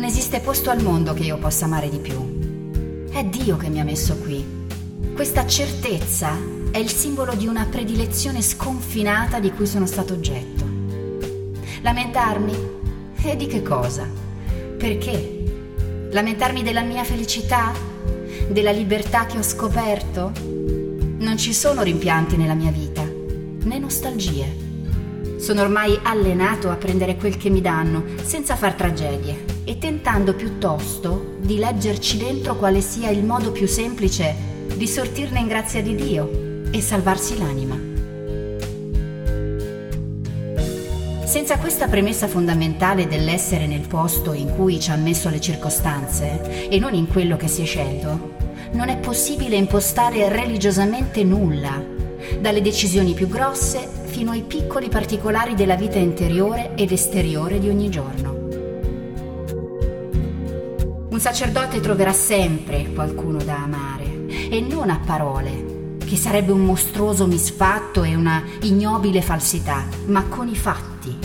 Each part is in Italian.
esiste posto al mondo che io possa amare di più. È Dio che mi ha messo qui. Questa certezza è il simbolo di una predilezione sconfinata di cui sono stato oggetto. Lamentarmi? E di che cosa? Perché? Lamentarmi della mia felicità? Della libertà che ho scoperto? Non ci sono rimpianti nella mia vita, né nostalgie. Sono ormai allenato a prendere quel che mi danno, senza far tragedie, e tentando piuttosto di leggerci dentro quale sia il modo più semplice di sortirne in grazia di Dio e salvarsi l'anima. Senza questa premessa fondamentale dell'essere nel posto in cui ci ha messo le circostanze e non in quello che si è scelto, non è possibile impostare religiosamente nulla, dalle decisioni più grosse fino ai piccoli particolari della vita interiore ed esteriore di ogni giorno. Un sacerdote troverà sempre qualcuno da amare e non a parole, che sarebbe un mostruoso misfatto e una ignobile falsità, ma con i fatti.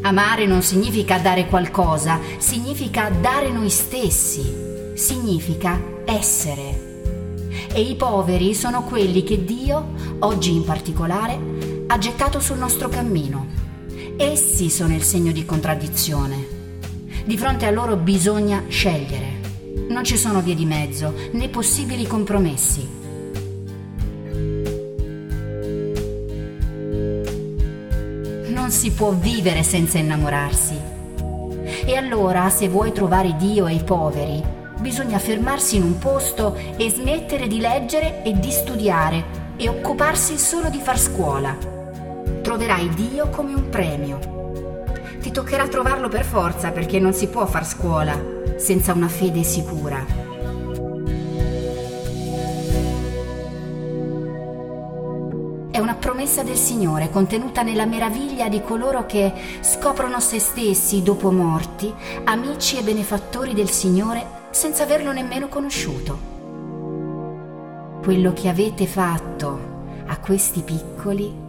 Amare non significa dare qualcosa, significa dare noi stessi, significa essere e i poveri sono quelli che Dio, oggi in particolare, ha gettato sul nostro cammino. Essi sono il segno di contraddizione. Di fronte a loro bisogna scegliere. Non ci sono vie di mezzo né possibili compromessi. Non si può vivere senza innamorarsi. E allora, se vuoi trovare Dio e i poveri, bisogna fermarsi in un posto e smettere di leggere e di studiare e occuparsi solo di far scuola. Troverai Dio come un premio. Ti toccherà trovarlo per forza perché non si può far scuola senza una fede sicura. È una promessa del Signore contenuta nella meraviglia di coloro che scoprono se stessi dopo morti, amici e benefattori del Signore senza averlo nemmeno conosciuto. Quello che avete fatto a questi piccoli